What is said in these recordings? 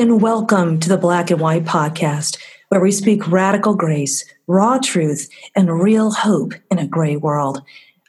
and welcome to the Black and White Podcast, where we speak radical grace, raw truth, and real hope in a gray world.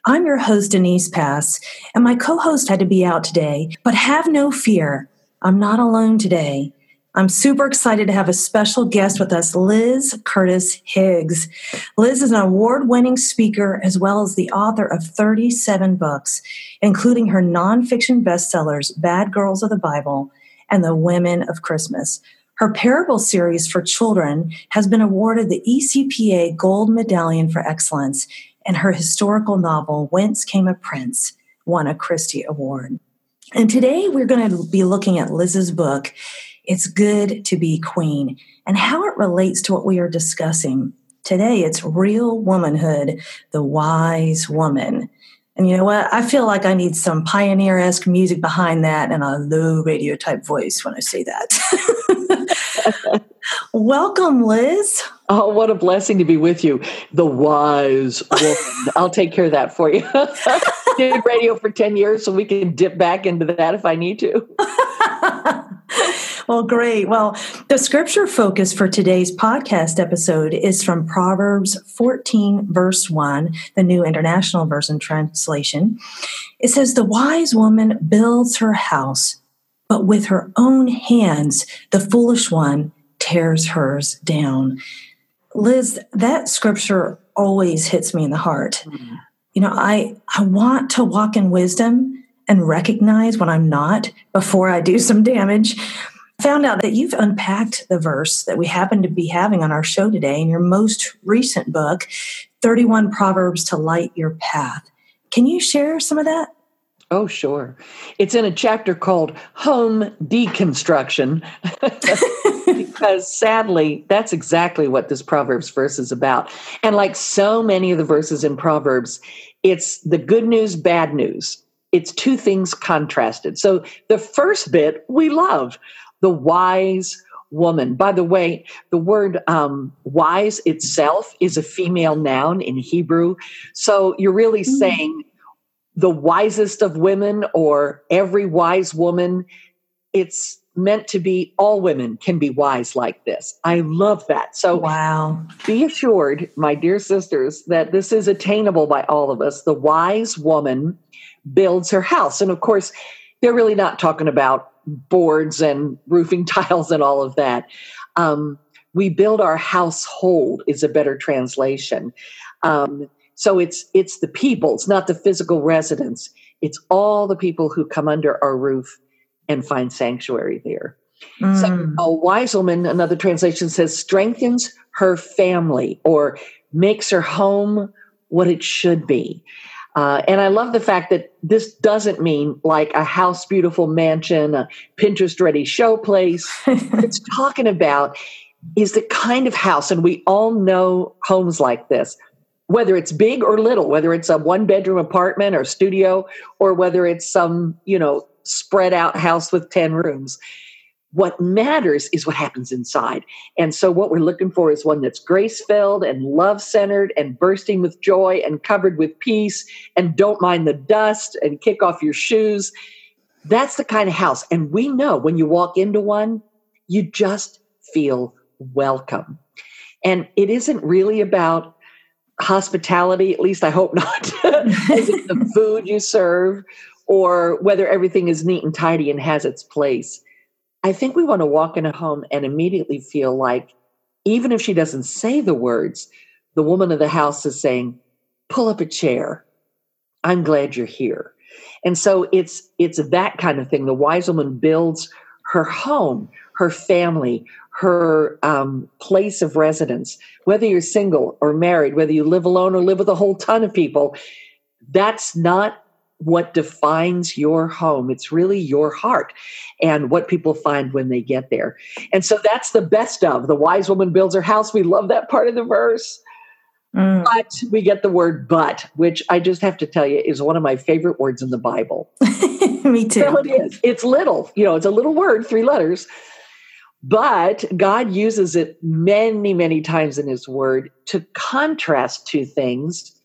I'm your host, Denise Pass, and my co host had to be out today, but have no fear. I'm not alone today. I'm super excited to have a special guest with us, Liz Curtis Higgs. Liz is an award winning speaker as well as the author of 37 books, including her nonfiction bestsellers, Bad Girls of the Bible and The Women of Christmas. Her parable series for children has been awarded the ECPA Gold Medallion for Excellence, and her historical novel, Whence Came a Prince, won a Christy Award. And today we're going to be looking at Liz's book, It's Good to Be Queen, and how it relates to what we are discussing. Today it's Real Womanhood, the Wise Woman. And you know what? I feel like I need some pioneer esque music behind that and a low radio type voice when I say that. Welcome, Liz. Oh, what a blessing to be with you. The wise woman. I'll take care of that for you. Did radio for 10 years so we can dip back into that if I need to. well, great. Well, the scripture focus for today's podcast episode is from Proverbs 14, verse 1, the New International Version translation. It says, The wise woman builds her house, but with her own hands, the foolish one tears hers down. Liz, that scripture always hits me in the heart. Mm-hmm. You know, I, I want to walk in wisdom and recognize when I'm not before I do some damage. Found out that you've unpacked the verse that we happen to be having on our show today in your most recent book, 31 Proverbs to Light Your Path. Can you share some of that? Oh, sure. It's in a chapter called Home Deconstruction. because sadly, that's exactly what this Proverbs verse is about. And like so many of the verses in Proverbs, it's the good news, bad news. It's two things contrasted. So the first bit we love the wise woman. By the way, the word um, wise itself is a female noun in Hebrew. So you're really mm-hmm. saying the wisest of women or every wise woman. It's meant to be all women can be wise like this. I love that. So wow. Be assured, my dear sisters, that this is attainable by all of us. The wise woman builds her house. And of course, they're really not talking about boards and roofing tiles and all of that. Um, we build our household is a better translation. Um, so it's it's the people, it's not the physical residence. It's all the people who come under our roof and find sanctuary there. Mm. So a wise woman, another translation says, strengthens her family or makes her home what it should be. Uh, and I love the fact that this doesn't mean like a house beautiful mansion, a Pinterest ready show place. it's talking about is the kind of house, and we all know homes like this, whether it's big or little, whether it's a one bedroom apartment or studio, or whether it's some, you know, spread out house with 10 rooms. What matters is what happens inside. And so, what we're looking for is one that's grace filled and love centered and bursting with joy and covered with peace and don't mind the dust and kick off your shoes. That's the kind of house. And we know when you walk into one, you just feel welcome. And it isn't really about hospitality, at least I hope not. is it the food you serve or whether everything is neat and tidy and has its place. I think we want to walk in a home and immediately feel like, even if she doesn't say the words, the woman of the house is saying, pull up a chair. I'm glad you're here. And so it's it's that kind of thing. The wise woman builds her home, her family, her um, place of residence. Whether you're single or married, whether you live alone or live with a whole ton of people, that's not what defines your home. It's really your heart and what people find when they get there. And so that's the best of. The wise woman builds her house. We love that part of the verse. Mm. But we get the word but, which I just have to tell you is one of my favorite words in the Bible. Me too. Well, it is. It's little, you know, it's a little word, three letters. But God uses it many, many times in His Word to contrast two things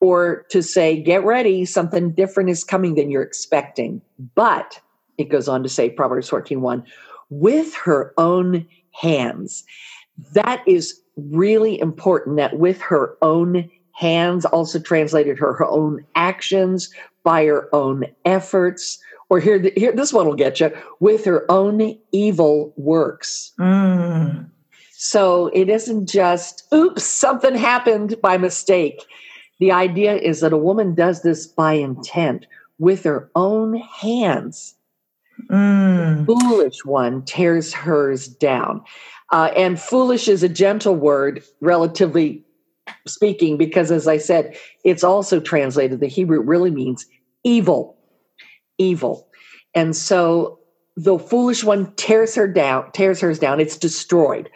or to say, get ready, something different is coming than you're expecting. But it goes on to say, Proverbs 14 1, with her own hands. That is really important that with her own hands, also translated her, her own actions, by her own efforts, or here, here this one will get you, with her own evil works. Mm. So it isn't just, oops, something happened by mistake. The idea is that a woman does this by intent with her own hands. Mm. Foolish one tears hers down. Uh, and foolish is a gentle word, relatively speaking, because as I said, it's also translated, the Hebrew really means evil. Evil. And so the foolish one tears her down, tears hers down, it's destroyed.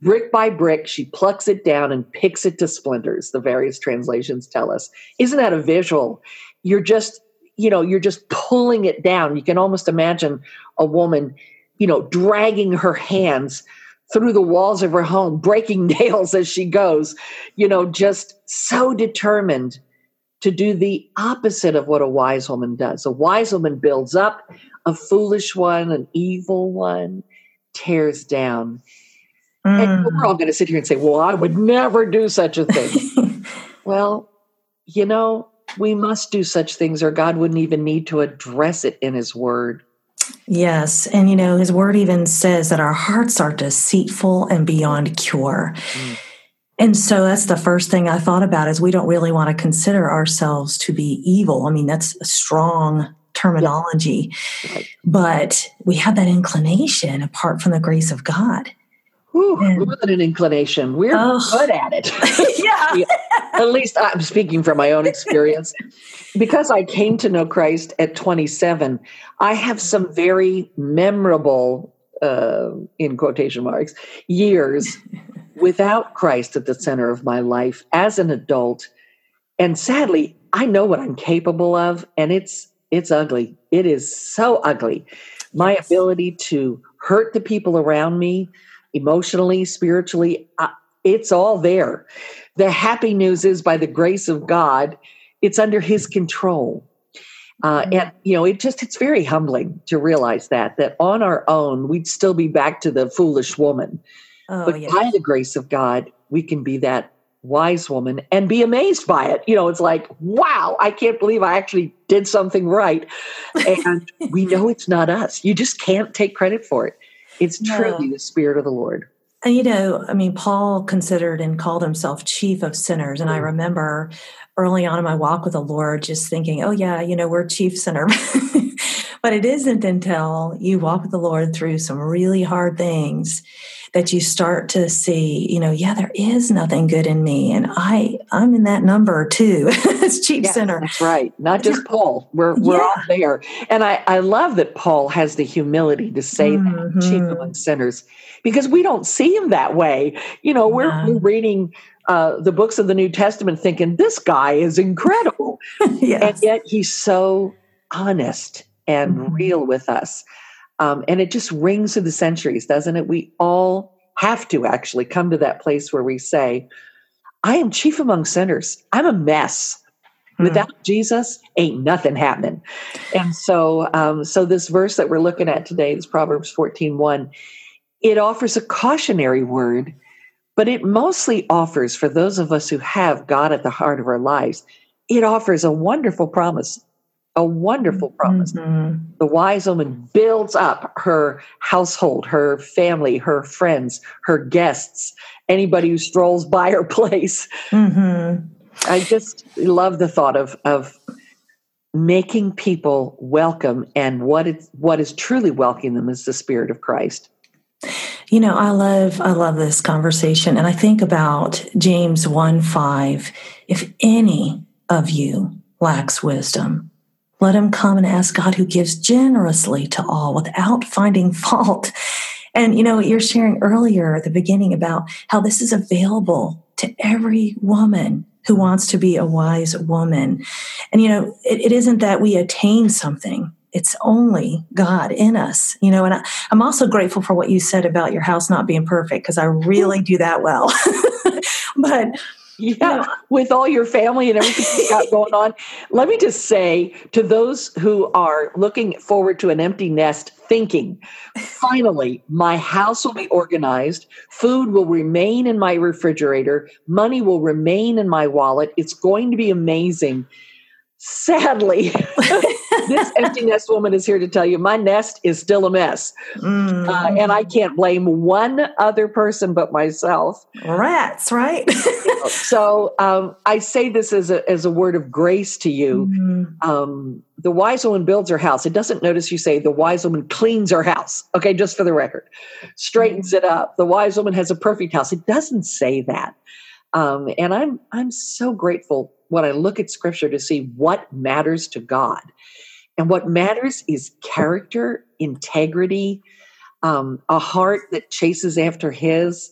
Brick by brick, she plucks it down and picks it to splinters, the various translations tell us. Isn't that a visual? You're just, you know, you're just pulling it down. You can almost imagine a woman, you know, dragging her hands through the walls of her home, breaking nails as she goes, you know, just so determined to do the opposite of what a wise woman does. A wise woman builds up, a foolish one, an evil one tears down. Mm. And we're all going to sit here and say, well, I would never do such a thing. well, you know, we must do such things or God wouldn't even need to address it in his word. Yes. And, you know, his word even says that our hearts are deceitful and beyond cure. Mm. And so that's the first thing I thought about is we don't really want to consider ourselves to be evil. I mean, that's a strong terminology, yeah. right. but we have that inclination apart from the grace of God. Whew, and, more than an inclination. We're oh, good at it. yeah. at least I'm speaking from my own experience. because I came to know Christ at 27, I have some very memorable, uh, in quotation marks, years without Christ at the center of my life as an adult. And sadly, I know what I'm capable of, and it's it's ugly. It is so ugly. My yes. ability to hurt the people around me, emotionally, spiritually, uh, it's all there. The happy news is, by the grace of God, it's under His control. Uh, mm-hmm. and you know, it just it's very humbling to realize that that on our own we'd still be back to the foolish woman Oh, but yes. by the grace of God, we can be that wise woman and be amazed by it. You know, it's like, wow, I can't believe I actually did something right. And we know it's not us. You just can't take credit for it. It's truly the Spirit of the Lord. And you know, I mean, Paul considered and called himself chief of sinners. And I mm. remember early on in my walk with the Lord just thinking, oh, yeah, you know, we're chief sinner. but it isn't until you walk with the Lord through some really hard things that you start to see, you know, yeah, there is nothing good in me. And I, I'm in that number too. it's chief yes, sinner. That's right. Not just Paul. We're, we're yeah. all there. And I, I love that Paul has the humility to say mm-hmm. that chief among sinners because we don't see him that way. You know, we're, yeah. we're reading uh, the books of the New Testament thinking this guy is incredible. yes. And yet he's so honest and mm-hmm. real with us. Um, and it just rings through the centuries, doesn't it? We all have to actually come to that place where we say, I am chief among sinners. I'm a mess. Hmm. Without Jesus, ain't nothing happening. And so, um, so this verse that we're looking at today, is Proverbs 14 1, it offers a cautionary word, but it mostly offers for those of us who have God at the heart of our lives, it offers a wonderful promise a wonderful promise. Mm-hmm. The wise woman builds up her household, her family, her friends, her guests, anybody who strolls by her place. Mm-hmm. I just love the thought of of making people welcome, and what is what is truly welcoming them is the Spirit of Christ. You know, I love I love this conversation, and I think about James one five. If any of you lacks wisdom, let him come and ask God who gives generously to all without finding fault. And you know, you're sharing earlier at the beginning about how this is available to every woman who wants to be a wise woman. And you know, it, it isn't that we attain something. It's only God in us, you know. And I, I'm also grateful for what you said about your house not being perfect because I really do that well. but Yeah, with all your family and everything you got going on. Let me just say to those who are looking forward to an empty nest, thinking, finally, my house will be organized, food will remain in my refrigerator, money will remain in my wallet. It's going to be amazing. Sadly, this empty nest woman is here to tell you my nest is still a mess. Mm. Uh, and I can't blame one other person but myself. Rats, right? so um, I say this as a, as a word of grace to you. Mm-hmm. Um, the wise woman builds her house. It doesn't notice you say the wise woman cleans her house. Okay, just for the record, straightens it up. The wise woman has a perfect house. It doesn't say that. Um, and I'm I'm so grateful when I look at scripture to see what matters to God. And what matters is character, integrity, um, a heart that chases after His.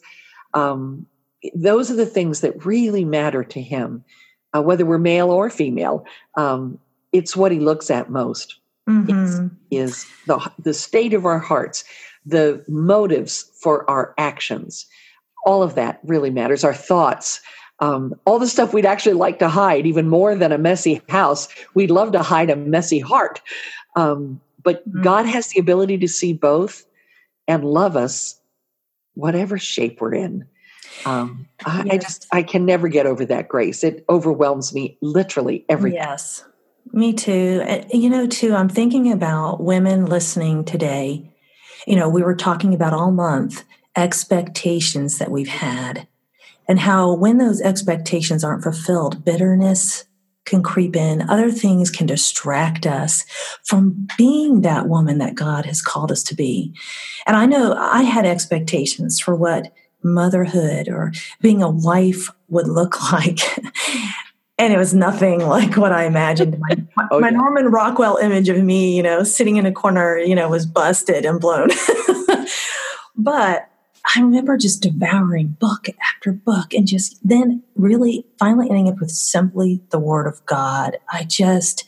Um, those are the things that really matter to Him, uh, whether we're male or female. Um, it's what He looks at most. Mm-hmm. Is the the state of our hearts, the motives for our actions. All of that really matters. Our thoughts, um, all the stuff we'd actually like to hide, even more than a messy house. We'd love to hide a messy heart. Um, but mm-hmm. God has the ability to see both and love us, whatever shape we're in. Um, I, yes. I, just, I can never get over that grace. It overwhelms me literally every Yes, me too. You know, too, I'm thinking about women listening today. You know, we were talking about all month expectations that we've had and how when those expectations aren't fulfilled, bitterness can creep in, other things can distract us from being that woman that God has called us to be. And I know I had expectations for what motherhood or being a wife would look like. and it was nothing like what I imagined. My, oh, my yeah. Norman Rockwell image of me, you know, sitting in a corner, you know, was busted and blown. but I remember just devouring book after book and just then really finally ending up with simply the word of God. I just,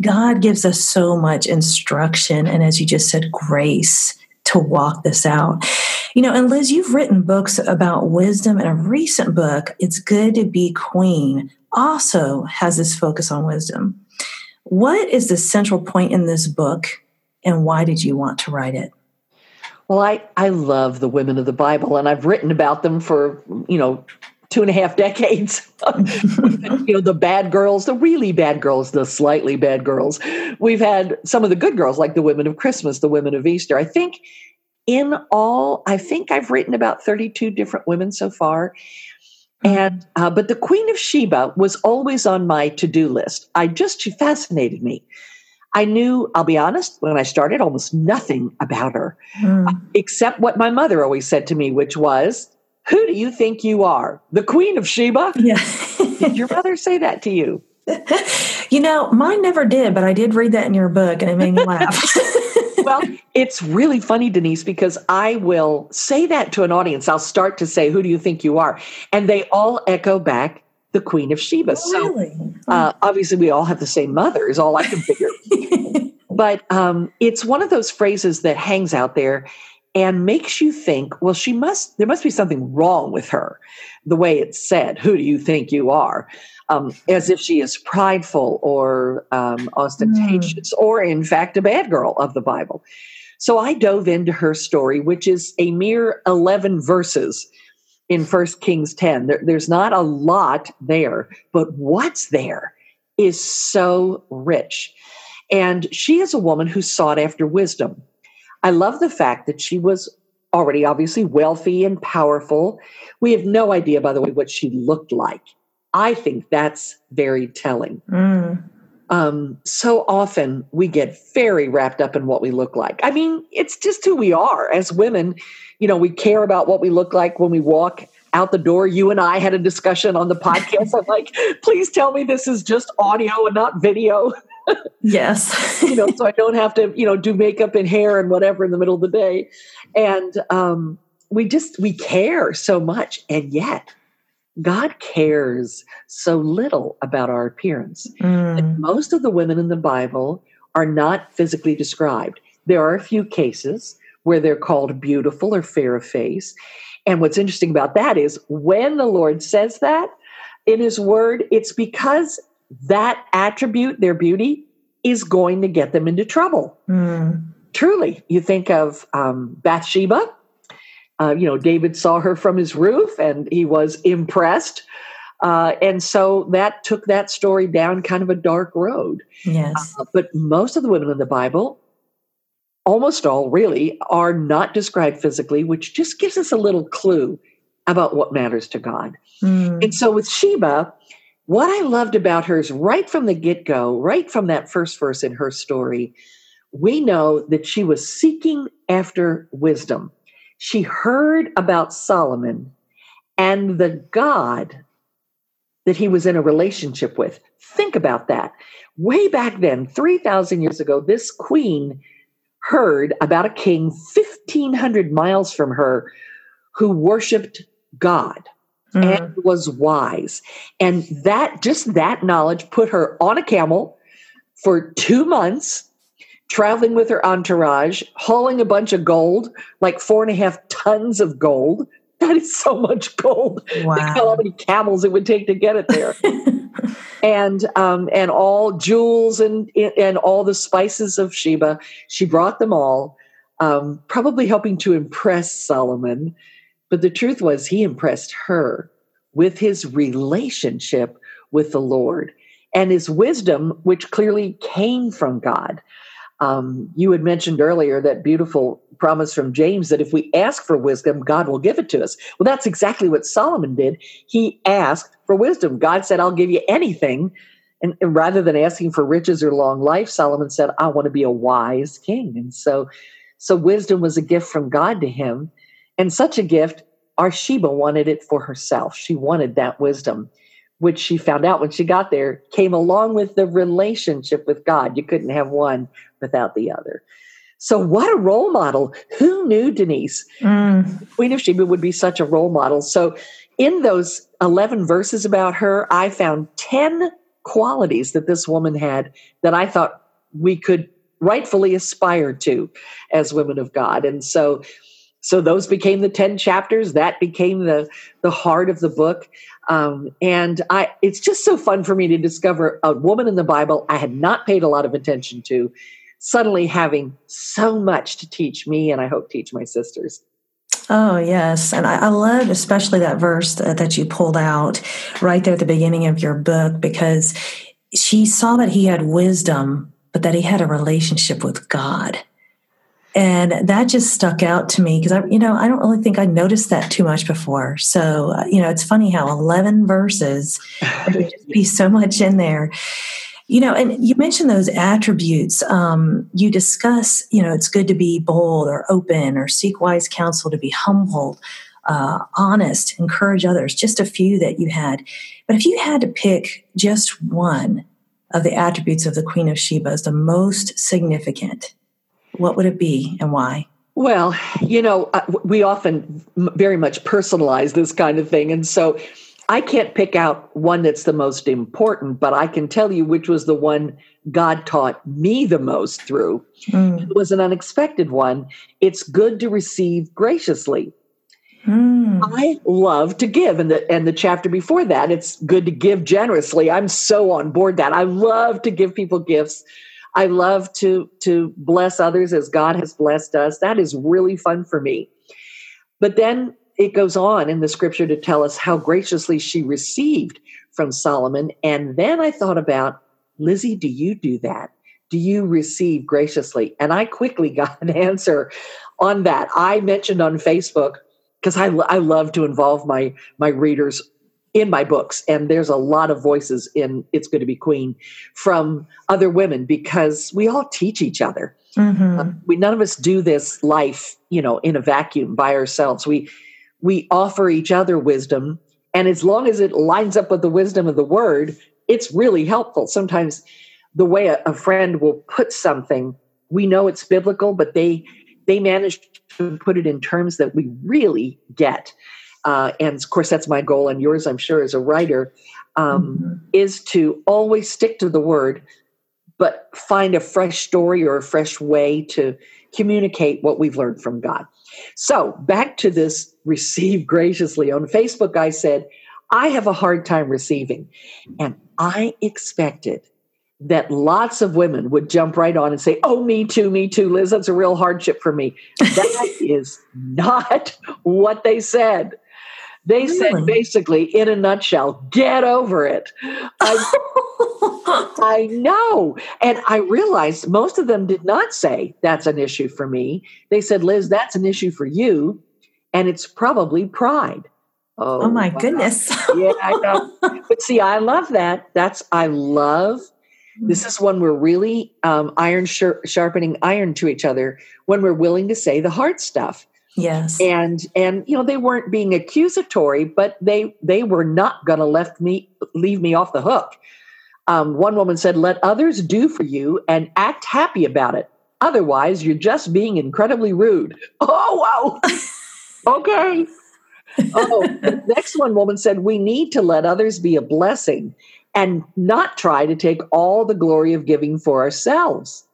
God gives us so much instruction and, as you just said, grace to walk this out. You know, and Liz, you've written books about wisdom, and a recent book, It's Good to Be Queen, also has this focus on wisdom. What is the central point in this book, and why did you want to write it? Well, I, I love the women of the Bible, and I've written about them for, you know, two and a half decades. you know, the bad girls, the really bad girls, the slightly bad girls. We've had some of the good girls, like the women of Christmas, the women of Easter. I think in all, I think I've written about 32 different women so far. And uh, but the Queen of Sheba was always on my to-do list. I just she fascinated me. I knew, I'll be honest, when I started, almost nothing about her, mm. except what my mother always said to me, which was, Who do you think you are? The Queen of Sheba? Yeah. did your mother say that to you? You know, mine never did, but I did read that in your book and it made me laugh. well, it's really funny, Denise, because I will say that to an audience. I'll start to say, Who do you think you are? And they all echo back, the Queen of Sheba. Oh, so really? uh, obviously, we all have the same mother, is all I can figure. but um, it's one of those phrases that hangs out there and makes you think, well, she must, there must be something wrong with her, the way it's said. Who do you think you are? Um, as if she is prideful or um, ostentatious, mm. or in fact, a bad girl of the Bible. So I dove into her story, which is a mere 11 verses in First Kings 10. There, there's not a lot there, but what's there is so rich. And she is a woman who sought after wisdom. I love the fact that she was already obviously wealthy and powerful. We have no idea, by the way, what she looked like. I think that's very telling. Mm. Um, so often we get very wrapped up in what we look like. I mean, it's just who we are as women. You know, we care about what we look like when we walk out the door. You and I had a discussion on the podcast. I'm like, please tell me this is just audio and not video. yes. you know, so I don't have to, you know, do makeup and hair and whatever in the middle of the day. And um, we just, we care so much. And yet, God cares so little about our appearance. Mm. Most of the women in the Bible are not physically described. There are a few cases where they're called beautiful or fair of face. And what's interesting about that is when the Lord says that, in his word, it's because that attribute, their beauty, is going to get them into trouble. Mm. Truly, you think of um, Bathsheba. Uh, you know, David saw her from his roof and he was impressed. Uh, and so that took that story down kind of a dark road. Yes. Uh, but most of the women in the Bible, almost all really, are not described physically, which just gives us a little clue about what matters to God. Mm. And so with Sheba, what I loved about her is right from the get go, right from that first verse in her story, we know that she was seeking after wisdom. She heard about Solomon and the God that he was in a relationship with. Think about that. Way back then, 3,000 years ago, this queen heard about a king 1,500 miles from her who worshiped God mm. and was wise. And that, just that knowledge put her on a camel for two months, traveling with her entourage, hauling a bunch of gold, like four and a half tons of gold. That is so much gold. Wow. Think how many camels it would take to get it there. and um, and all jewels and and all the spices of Sheba. She brought them all, um, probably helping to impress Solomon. But the truth was, he impressed her with his relationship with the Lord and his wisdom, which clearly came from God. Um, you had mentioned earlier that beautiful promise from James that if we ask for wisdom, God will give it to us. Well, that's exactly what Solomon did. He asked for wisdom. God said, I'll give you anything. And, and rather than asking for riches or long life, Solomon said, I want to be a wise king. And so, so wisdom was a gift from God to him. And such a gift, our Sheba wanted it for herself. She wanted that wisdom which she found out when she got there, came along with the relationship with God. You couldn't have one without the other. So, what a role model. Who knew Denise? Mm. Queen of Sheba would be such a role model. So, in those 11 verses about her, I found 10 qualities that this woman had that I thought we could rightfully aspire to as women of God. And so, so those became the 10 chapters that became the the heart of the book um, and i it's just so fun for me to discover a woman in the bible i had not paid a lot of attention to suddenly having so much to teach me and i hope teach my sisters Oh, yes. And I, I love especially that verse that, that you pulled out right there at the beginning of your book because she saw that he had wisdom, but that he had a relationship with God and that just stuck out to me because I, you know, I don't really think I noticed that too much before. So, uh, you know, it's funny how 11 verses, there just be so much in there. You know, and you mentioned those attributes. Um, you discuss, you know, it's good to be bold or open or seek wise counsel, to be humble, uh, honest, encourage others. Just a few that you had. But if you had to pick just one of the attributes of the Queen of Sheba as the most significant, what would it be and why? Well, you know, uh, we often very much personalize this kind of thing. And so I can't pick out one that's the most important, but I can tell you which was the one God taught me the most through. Mm. It was an unexpected one. It's good to receive graciously. Mm. I love to give. And the and the chapter before that, it's good to give generously. I'm so on board that. I love to give people gifts I love to to bless others as God has blessed us. That is really fun for me. But then it goes on in the scripture to tell us how graciously she received from Solomon. And then I thought about, Lizzie, do you do that? Do you receive graciously? And I quickly got an answer on that. I mentioned on Facebook because I, I love to involve my my readers in my books and there's a lot of voices in it's good to be queen from other women because we all teach each other. Mm-hmm. um, we none of us do this life you know in a vacuum by ourselves. We we offer each other wisdom and as long as it lines up with the wisdom of the word it's really helpful. Sometimes the way a, a friend will put something we know it's biblical but they they manage to put it in terms that we really get uh, and of course that's my goal and yours i'm sure as a writer um, mm-hmm. is to always stick to the word but find a fresh story or a fresh way to communicate what we've learned from god so back to this receive graciously on facebook i said I have a hard time receiving. And I expected that lots of women would jump right on and say, Oh, me too, me too, Liz. That's a real hardship for me. That is not what they said. They really? said basically, in a nutshell, get over it. I, I, know. And I realized most of them did not say that's an issue for me. They said, Liz, that's an issue for you. And it's probably pride. Oh, oh my wow. goodness. yeah, I know. But see, I love that. That's, I love this mm. is when we're really um, iron sharpening iron to each other when we're willing to say the hard stuff yes. And and you know they weren't being accusatory but they they were not going to left me leave me off the hook. Um, one woman said let others do for you and act happy about it. Otherwise you're just being incredibly rude. Oh wow. Okay. Oh the next one woman said we need to let others be a blessing and not try to take all the glory of giving for ourselves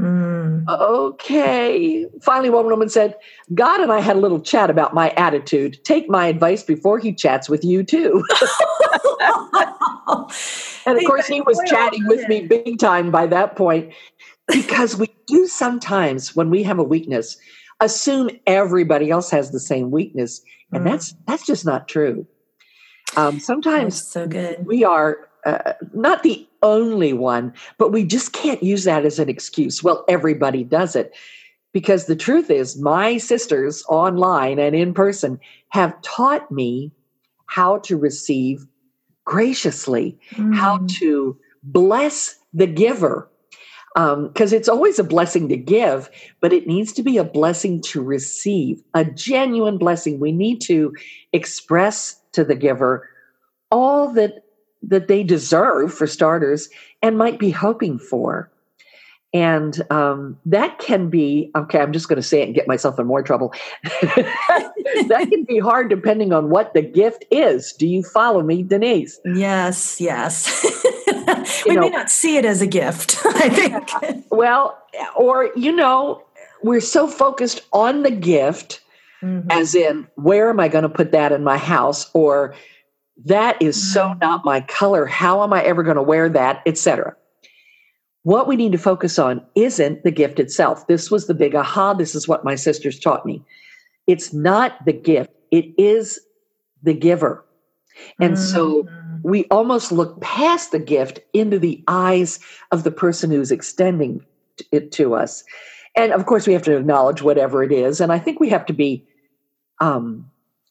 Mm. Okay. Finally, one woman said, God and I had a little chat about my attitude. Take my advice before he chats with you, too. and of course, he was chatting with me big time by that point because we do sometimes, when we have a weakness, assume everybody else has the same weakness. And mm. that's that's just not true. Um, sometimes that's so good. we are uh, not the only one, but we just can't use that as an excuse. Well, everybody does it. Because the truth is, my sisters online and in person have taught me how to receive graciously, mm. how to bless the giver. Because um, it's always a blessing to give, but it needs to be a blessing to receive, a genuine blessing. We need to express to the giver all that that they deserve for starters and might be hoping for. And um, that can be okay i'm just going to say it and get myself in more trouble. That can be hard depending on what the gift is. Do you follow me denise? Yes yes. We know, may not see it as a gift i think. Well or you know we're so focused on the gift mm-hmm. as in where am i going to put that in my house? Or that is so mm. not my color. How am I ever going to wear that, etc. What we need to focus on isn't the gift itself. This was the big aha. This is what my sisters taught me. It's not the gift, it is the giver. And mm-hmm. so we almost look past the gift into the eyes of the person who's extending it to us. And of course, we have to acknowledge whatever it is. And I think we have to be um,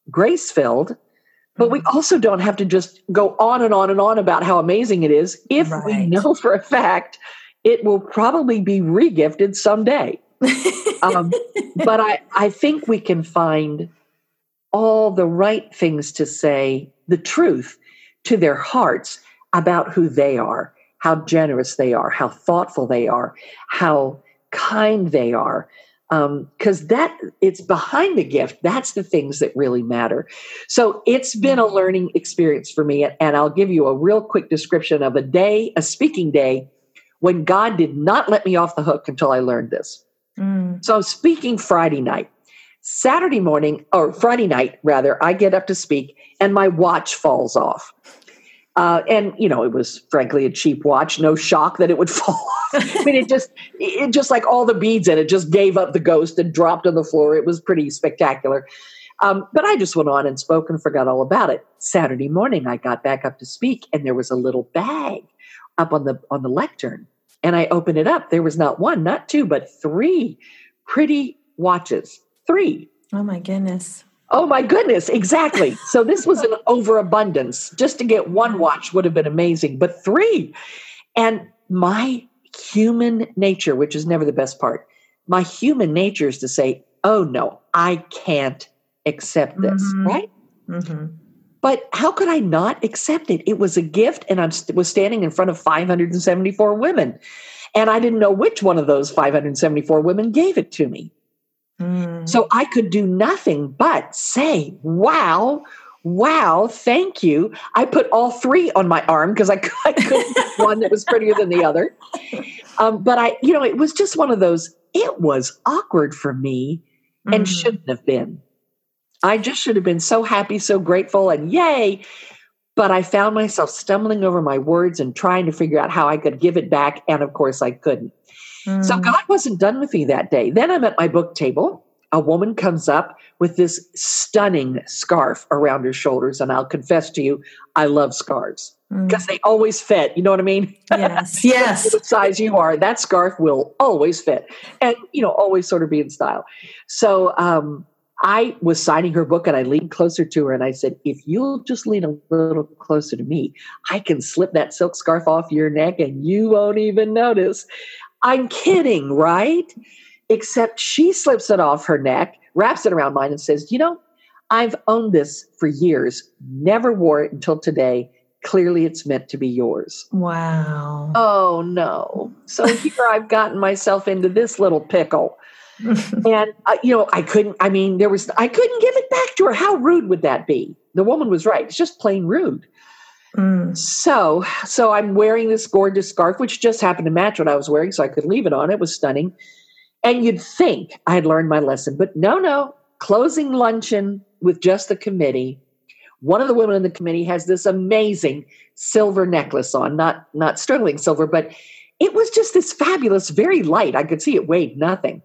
grace filled but we also don't have to just go on and on and on about how amazing it is if right. we know for a fact it will probably be regifted someday. um, but I, I think we can find all the right things to say, the truth to their hearts about who they are, how generous they are, how thoughtful they are, how kind they are, because um, that it's behind the gift. That's the things that really matter. So it's been a mm-hmm. learning experience for me and i'll give you a real quick description of a day a speaking day when god did not let me off the hook until i learned this. Mm. so i'm speaking friday night. Saturday morning or friday night rather i get up to speak and my watch falls off uh, and you know, it was frankly a cheap watch. No shock that it would fall. I mean, it just, it just like all the beads in it just gave up the ghost and dropped on the floor. It was pretty spectacular. Um, but I just went on and spoke and forgot all about it. Saturday morning, I got back up to speak, and there was a little bag up on the on the lectern, and I opened it up. There was not one, not two, but three pretty watches. Three. Oh my goodness. Oh my goodness, exactly. So this was an overabundance. Just to get one watch would have been amazing, but three. And my human nature, which is never the best part, my human nature is to say, oh no, I can't accept this, mm-hmm. right? Mm-hmm. But how could I not accept it? It was a gift, and I was standing in front of 574 women. And I didn't know which one of those 574 women gave it to me. Mm. So I could do nothing but say, wow, wow, thank you. I put all three on my arm because I, I couldn't one that was prettier than the other. Um, but I, you know, it was just one of those, it was awkward for me and mm. shouldn't have been. I just should have been so happy, so grateful, and yay. but I found myself stumbling over my words and trying to figure out how I could give it back. And of course, I couldn't. Mm. So God wasn't done with me that day. Then I'm at my book table. A woman comes up with this stunning scarf around her shoulders. And I'll confess to you, I love scarves because mm. they always fit. You know what I mean? Yes. yes. the size you are, that scarf will always fit and, you know, always sort of be in style. So, um, I was signing her book and I leaned closer to her and I said, If you'll just lean a little closer to me, I can slip that silk scarf off your neck and you won't even notice. I'm kidding, right? Except she slips it off her neck, wraps it around mine, and says, You know, I've owned this for years, never wore it until today. Clearly, it's meant to be yours. Wow. Oh, no. So here I've gotten myself into this little pickle and uh, you know, I couldn't. I mean, there was I couldn't give it back to her. How rude would that be? The woman was right. It's just plain rude. Mm. So, so I'm wearing this gorgeous scarf, which just happened to match what I was wearing, so I could leave it on. It was stunning. And you'd think I had learned my lesson, but no, no. Closing luncheon with just the committee. One of the women in the committee has this amazing silver necklace on, not not sterling silver, but it was just this fabulous, very light. I could see it weighed nothing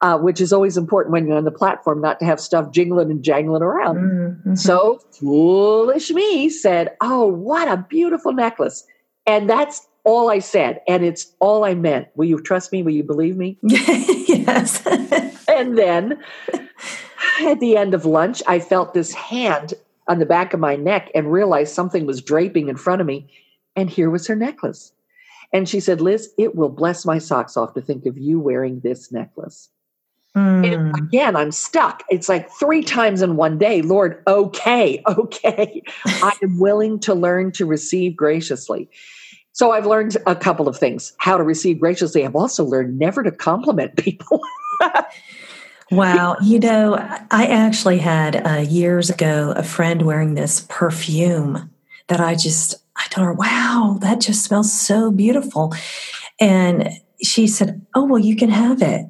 uh, which is always important when you're on the platform not to have stuff jingling and jangling around. Mm-hmm. So foolish me said, Oh, what a beautiful necklace. And that's all I said. And it's all I meant. Will you trust me? Will you believe me? yes. and then at the end of lunch, I felt this hand on the back of my neck and realized something was draping in front of me. And here was her necklace. And she said, Liz, it will bless my socks off to think of you wearing this necklace. Mm. again, I'm stuck. It's like three times in one day. Lord, okay, okay. I am willing to learn to receive graciously. So I've learned a couple of things how to receive graciously. I've also learned never to compliment people. wow. You know, I actually had uh, years ago a friend wearing this perfume that I just, I told her, wow, that just smells so beautiful. And she said, Oh, well, you can have it.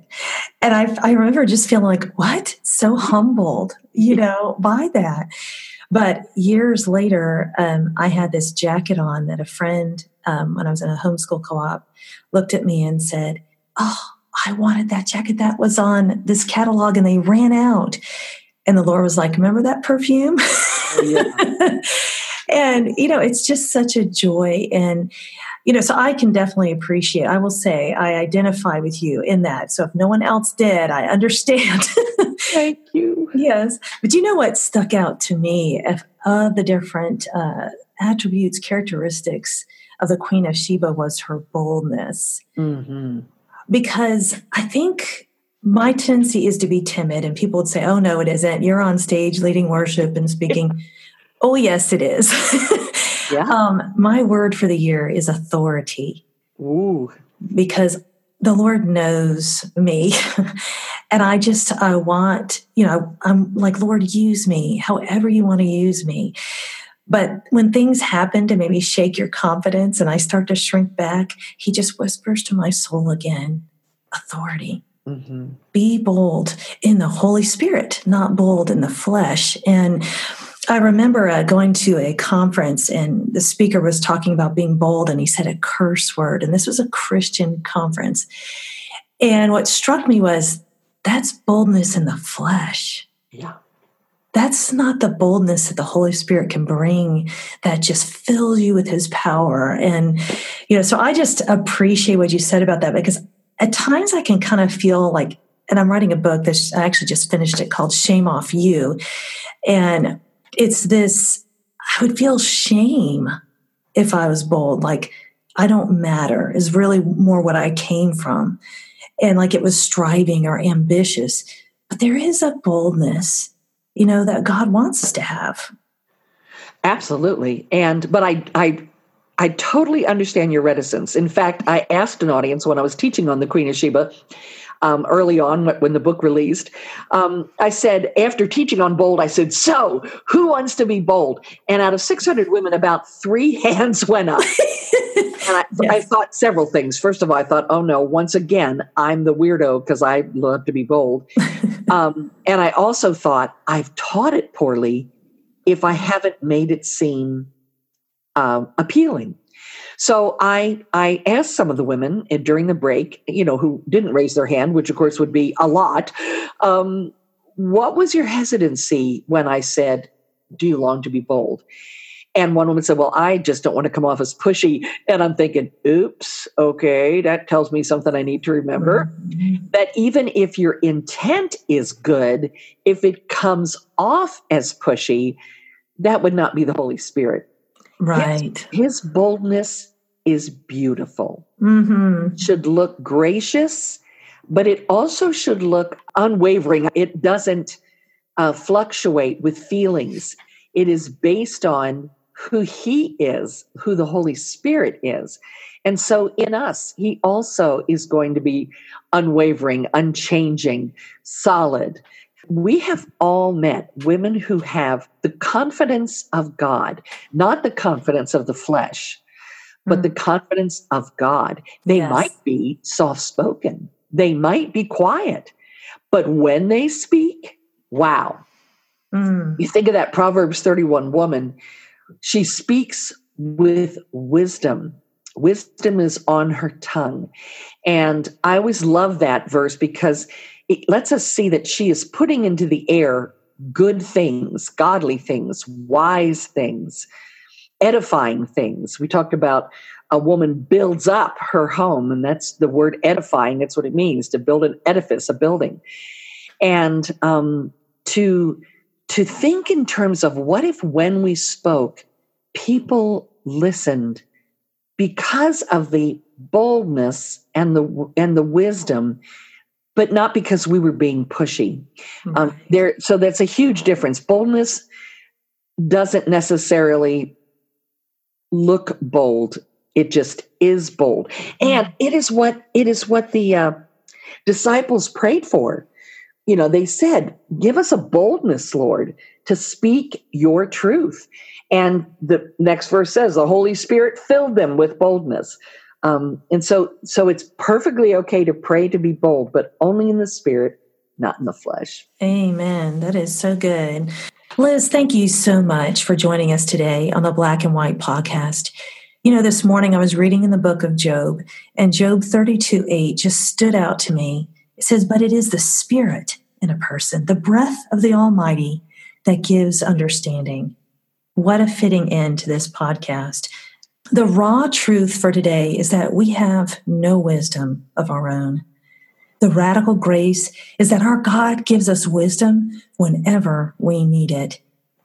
And I, I remember just feeling like, What? So humbled, you know, by that. But years later, um, I had this jacket on that a friend, um, when I was in a homeschool co op, looked at me and said, Oh, I wanted that jacket that was on this catalog and they ran out. And the Lord was like, Remember that perfume? Oh, yeah. and, you know, it's just such a joy. And, you know, so I can definitely appreciate, I will say, I identify with you in that. So if no one else did, I understand. Thank you. Yes. But you know what stuck out to me of, of the different uh, attributes, characteristics of the Queen of Sheba was her boldness. Mm-hmm. Because I think my tendency is to be timid, and people would say, oh, no, it isn't. You're on stage leading worship and speaking. Oh, yes, it is. Yeah. Um, my word for the year is authority. Ooh. Because the Lord knows me. and I just, I want, you know, I'm like, Lord, use me however you want to use me. But when things happen to maybe shake your confidence and I start to shrink back, He just whispers to my soul again authority. Mm-hmm. Be bold in the Holy Spirit, not bold in the flesh. And I remember uh, going to a conference and the speaker was talking about being bold and he said a curse word. And this was a Christian conference. And what struck me was that's boldness in the flesh. Yeah. That's not the boldness that the Holy Spirit can bring that just fills you with his power. And, you know, so I just appreciate what you said about that because at times I can kind of feel like, and I'm writing a book that I actually just finished it called Shame Off You. And it's this I would feel shame if I was bold. Like, I don't matter is really more what I came from. And like it was striving or ambitious. But there is a boldness, you know, that God wants us to have. Absolutely. And, but I, I, I totally understand your reticence. In fact, I asked an audience when I was teaching on the Queen of Sheba, um, early on when the book released. Um, I said, after teaching on bold, I said, So, who wants to be bold? And out of 600 women, about three hands went up. and I, yes. I, thought several things. First of all, I thought, oh no, once again, I'm the weirdo because I love to be bold. um, and I also thought, I've taught it poorly if I haven't made it seem um, appealing. So I I asked some of the women during the break, you know, who didn't raise their hand, which of course would be a lot. Um, what was your hesitancy when I said, "Do you long to be bold?" And one woman said, Well, I just don't want to come off as pushy. And I'm thinking, Oops, okay, that tells me something I need to remember. Mm-hmm. That even if your intent is good, if it comes off as pushy, that would not be the Holy Spirit. Right. His, his boldness is beautiful, mm-hmm. should look gracious, but it also should look unwavering. It doesn't uh, fluctuate with feelings. It is based on who he is, who the Holy Spirit is. And so in us, he also is going to be unwavering, unchanging, solid. We have all met women who have the confidence of God, not the confidence of the flesh, but mm. the confidence of God. They yes. might be soft spoken, they might be quiet, but when they speak, wow. Mm. You think of that Proverbs 31 woman she speaks with wisdom. Wisdom is on her tongue. And I always love that verse because it lets us see that she is putting into the air good things, godly things, wise things, edifying things. We talked about a woman builds up her home, and that's the word edifying. That's what it means to build an edifice, a building. And um, to to think in terms of what if when we spoke, people listened because of the boldness and the and the wisdom but not because we were being pushy um, right. um, there so that's a huge difference boldness doesn't necessarily look bold it just is bold and it is what it is what the uh, disciples prayed for you know, they said, Give us a boldness, Lord, to speak your truth. And the next verse says, The Holy Spirit filled them with boldness. Um, and so, so it's perfectly okay to pray to be bold, but only in the spirit, not in the flesh. Amen. That is so good. Liz, thank you so much for joining us today on the Black and White podcast. You know, this morning I was reading in the book of Job, and Job 32 8 just stood out to me it says, But it is the spirit in a person, the breath of the Almighty that gives understanding. What a fitting end to this podcast. The raw truth for today is that we have no wisdom of our own. The radical grace is that our God gives us wisdom whenever we need it.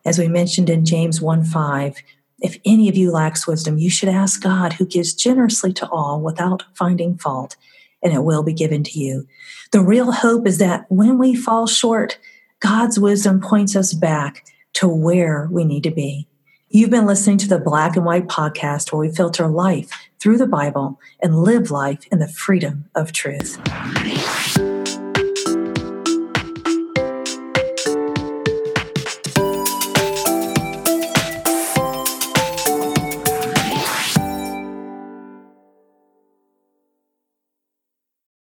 As we mentioned in James 1 5, if any of you lacks wisdom, you should ask God, who gives generously to all without finding fault, and it will be given to you. The real hope is that when we fall short, God's wisdom points us back to where we need to be. You've been listening to the Black and White podcast where we filter life through the Bible and live life in the freedom of truth.